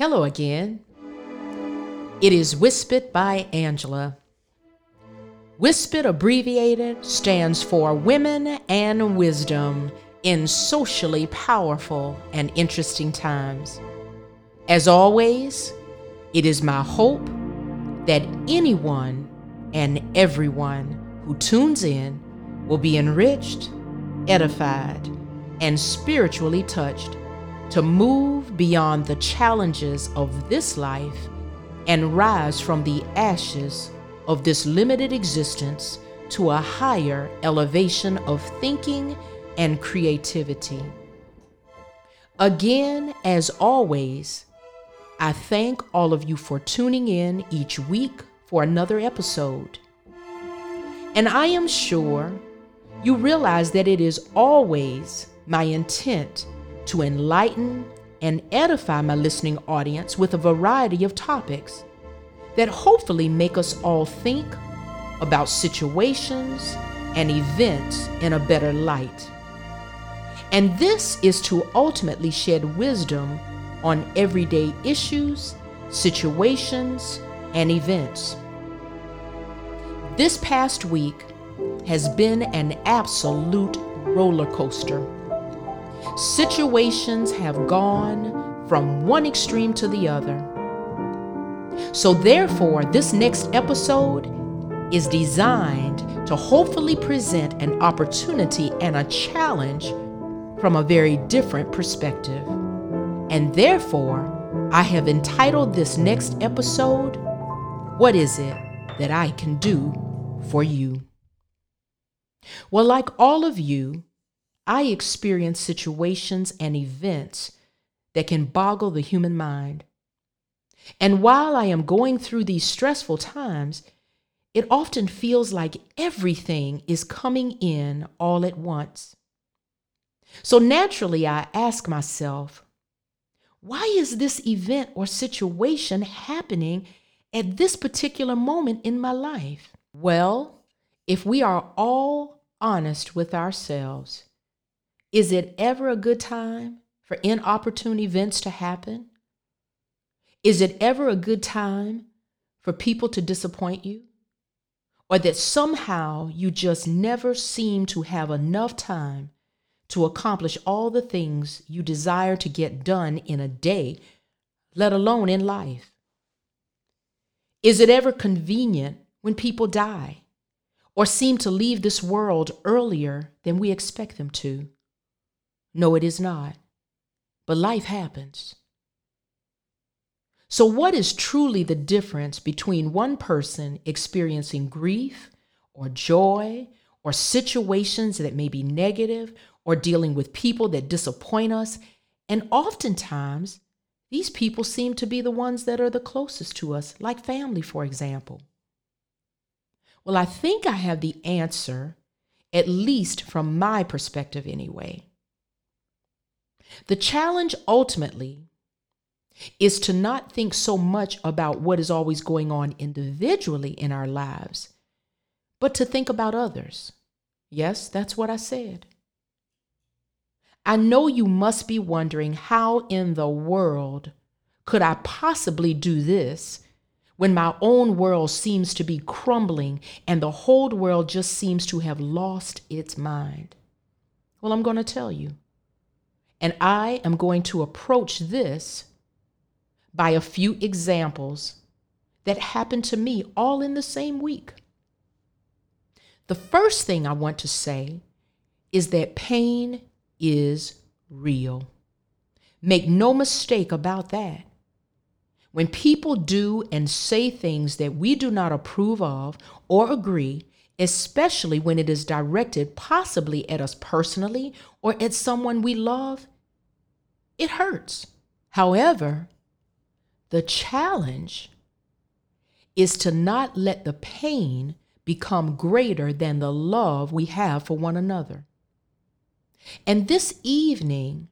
Hello again. It is Whispered by Angela. Whispered abbreviated stands for Women and Wisdom in socially powerful and interesting times. As always, it is my hope that anyone and everyone who tunes in will be enriched, edified, and spiritually touched to move beyond the challenges of this life and rise from the ashes of this limited existence to a higher elevation of thinking and creativity. Again, as always, I thank all of you for tuning in each week for another episode. And I am sure you realize that it is always my intent to enlighten and edify my listening audience with a variety of topics that hopefully make us all think about situations and events in a better light. And this is to ultimately shed wisdom on everyday issues, situations, and events. This past week has been an absolute roller coaster. Situations have gone from one extreme to the other. So, therefore, this next episode is designed to hopefully present an opportunity and a challenge from a very different perspective. And therefore, I have entitled this next episode, What is it that I can do for you? Well, like all of you, I experience situations and events that can boggle the human mind. And while I am going through these stressful times, it often feels like everything is coming in all at once. So naturally, I ask myself, why is this event or situation happening at this particular moment in my life? Well, if we are all honest with ourselves, is it ever a good time for inopportune events to happen? Is it ever a good time for people to disappoint you? Or that somehow you just never seem to have enough time to accomplish all the things you desire to get done in a day, let alone in life? Is it ever convenient when people die or seem to leave this world earlier than we expect them to? No, it is not. But life happens. So, what is truly the difference between one person experiencing grief or joy or situations that may be negative or dealing with people that disappoint us? And oftentimes, these people seem to be the ones that are the closest to us, like family, for example. Well, I think I have the answer, at least from my perspective anyway. The challenge ultimately is to not think so much about what is always going on individually in our lives, but to think about others. Yes, that's what I said. I know you must be wondering how in the world could I possibly do this when my own world seems to be crumbling and the whole world just seems to have lost its mind? Well, I'm going to tell you. And I am going to approach this by a few examples that happened to me all in the same week. The first thing I want to say is that pain is real. Make no mistake about that. When people do and say things that we do not approve of or agree, especially when it is directed possibly at us personally or at someone we love, it hurts. However, the challenge is to not let the pain become greater than the love we have for one another. And this evening,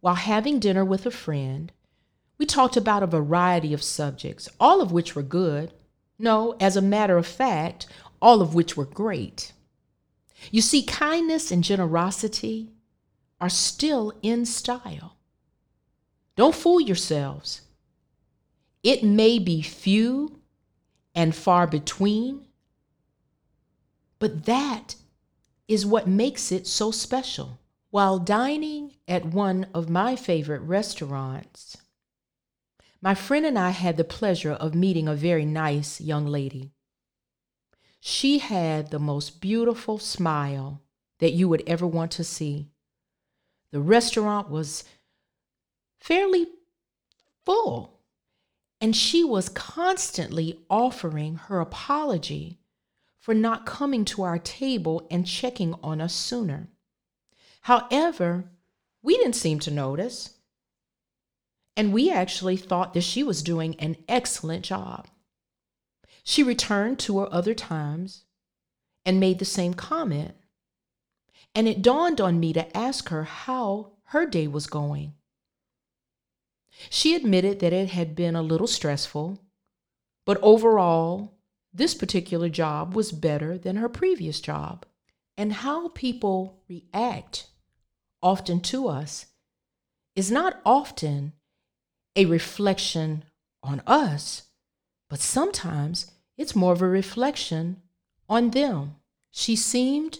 while having dinner with a friend, we talked about a variety of subjects, all of which were good. No, as a matter of fact, all of which were great. You see, kindness and generosity are still in style. Don't fool yourselves. It may be few and far between, but that is what makes it so special. While dining at one of my favorite restaurants, my friend and I had the pleasure of meeting a very nice young lady. She had the most beautiful smile that you would ever want to see. The restaurant was fairly full, and she was constantly offering her apology for not coming to our table and checking on us sooner. However, we didn't seem to notice, and we actually thought that she was doing an excellent job. She returned two or other times and made the same comment. And it dawned on me to ask her how her day was going. She admitted that it had been a little stressful, but overall, this particular job was better than her previous job. And how people react often to us is not often a reflection on us, but sometimes it's more of a reflection on them. She seemed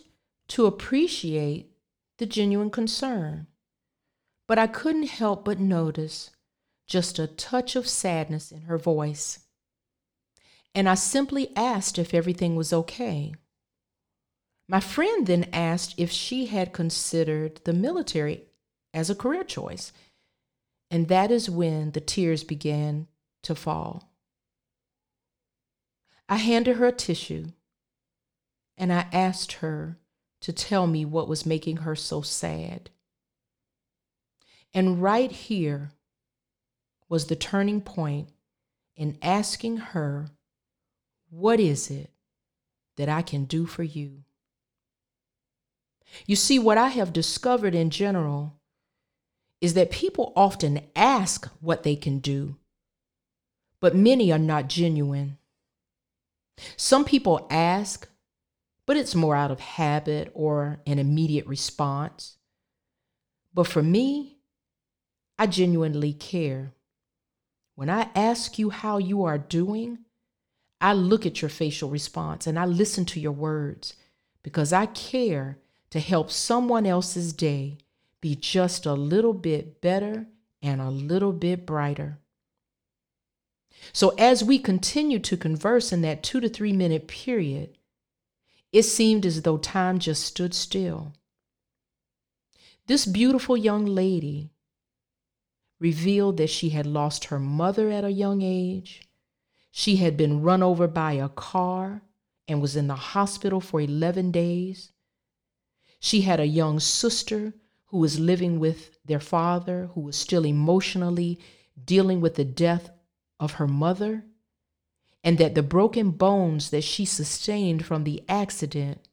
to appreciate the genuine concern, but I couldn't help but notice just a touch of sadness in her voice. And I simply asked if everything was okay. My friend then asked if she had considered the military as a career choice, and that is when the tears began to fall. I handed her a tissue and I asked her to tell me what was making her so sad. And right here was the turning point in asking her, What is it that I can do for you? You see, what I have discovered in general is that people often ask what they can do, but many are not genuine. Some people ask, but it's more out of habit or an immediate response. But for me, I genuinely care. When I ask you how you are doing, I look at your facial response and I listen to your words because I care to help someone else's day be just a little bit better and a little bit brighter. So, as we continued to converse in that two to three minute period, it seemed as though time just stood still. This beautiful young lady revealed that she had lost her mother at a young age. She had been run over by a car and was in the hospital for 11 days. She had a young sister who was living with their father, who was still emotionally dealing with the death of her mother, and that the broken bones that she sustained from the accident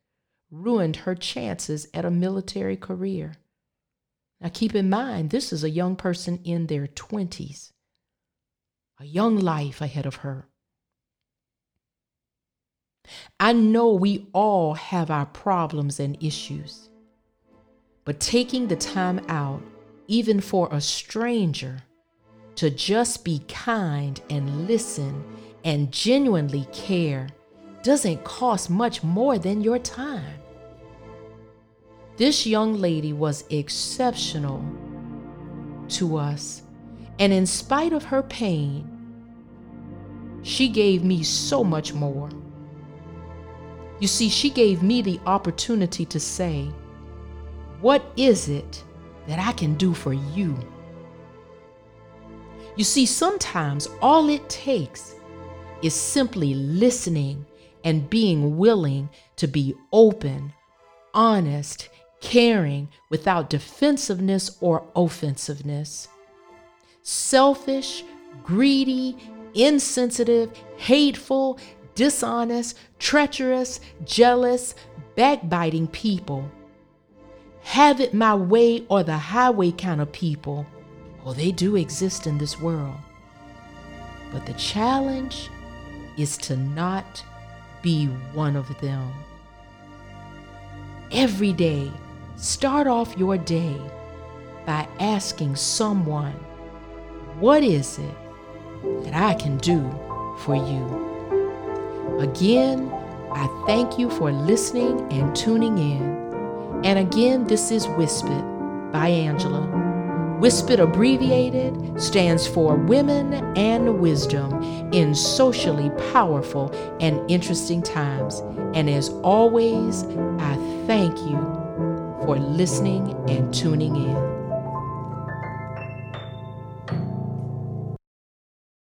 ruined her chances at a military career. Now, keep in mind, this is a young person in their 20s, a young life ahead of her. I know we all have our problems and issues, but taking the time out, even for a stranger, to just be kind and listen and genuinely care doesn't cost much more than your time. This young lady was exceptional to us, and in spite of her pain, she gave me so much more. You see, she gave me the opportunity to say, What is it that I can do for you? You see, sometimes all it takes is simply listening and being willing to be open, honest, caring without defensiveness or offensiveness. Selfish, greedy, insensitive, hateful, dishonest, treacherous, jealous, backbiting people. Have it my way or the highway kind of people well, they do exist in this world. But the challenge is to not be one of them. Every day, start off your day by asking someone, What is it that I can do for you. Again, I thank you for listening and tuning in. And again, this is Whispered by Angela. Whispered abbreviated stands for Women and Wisdom in Socially Powerful and Interesting Times. And as always, I thank you for listening and tuning in.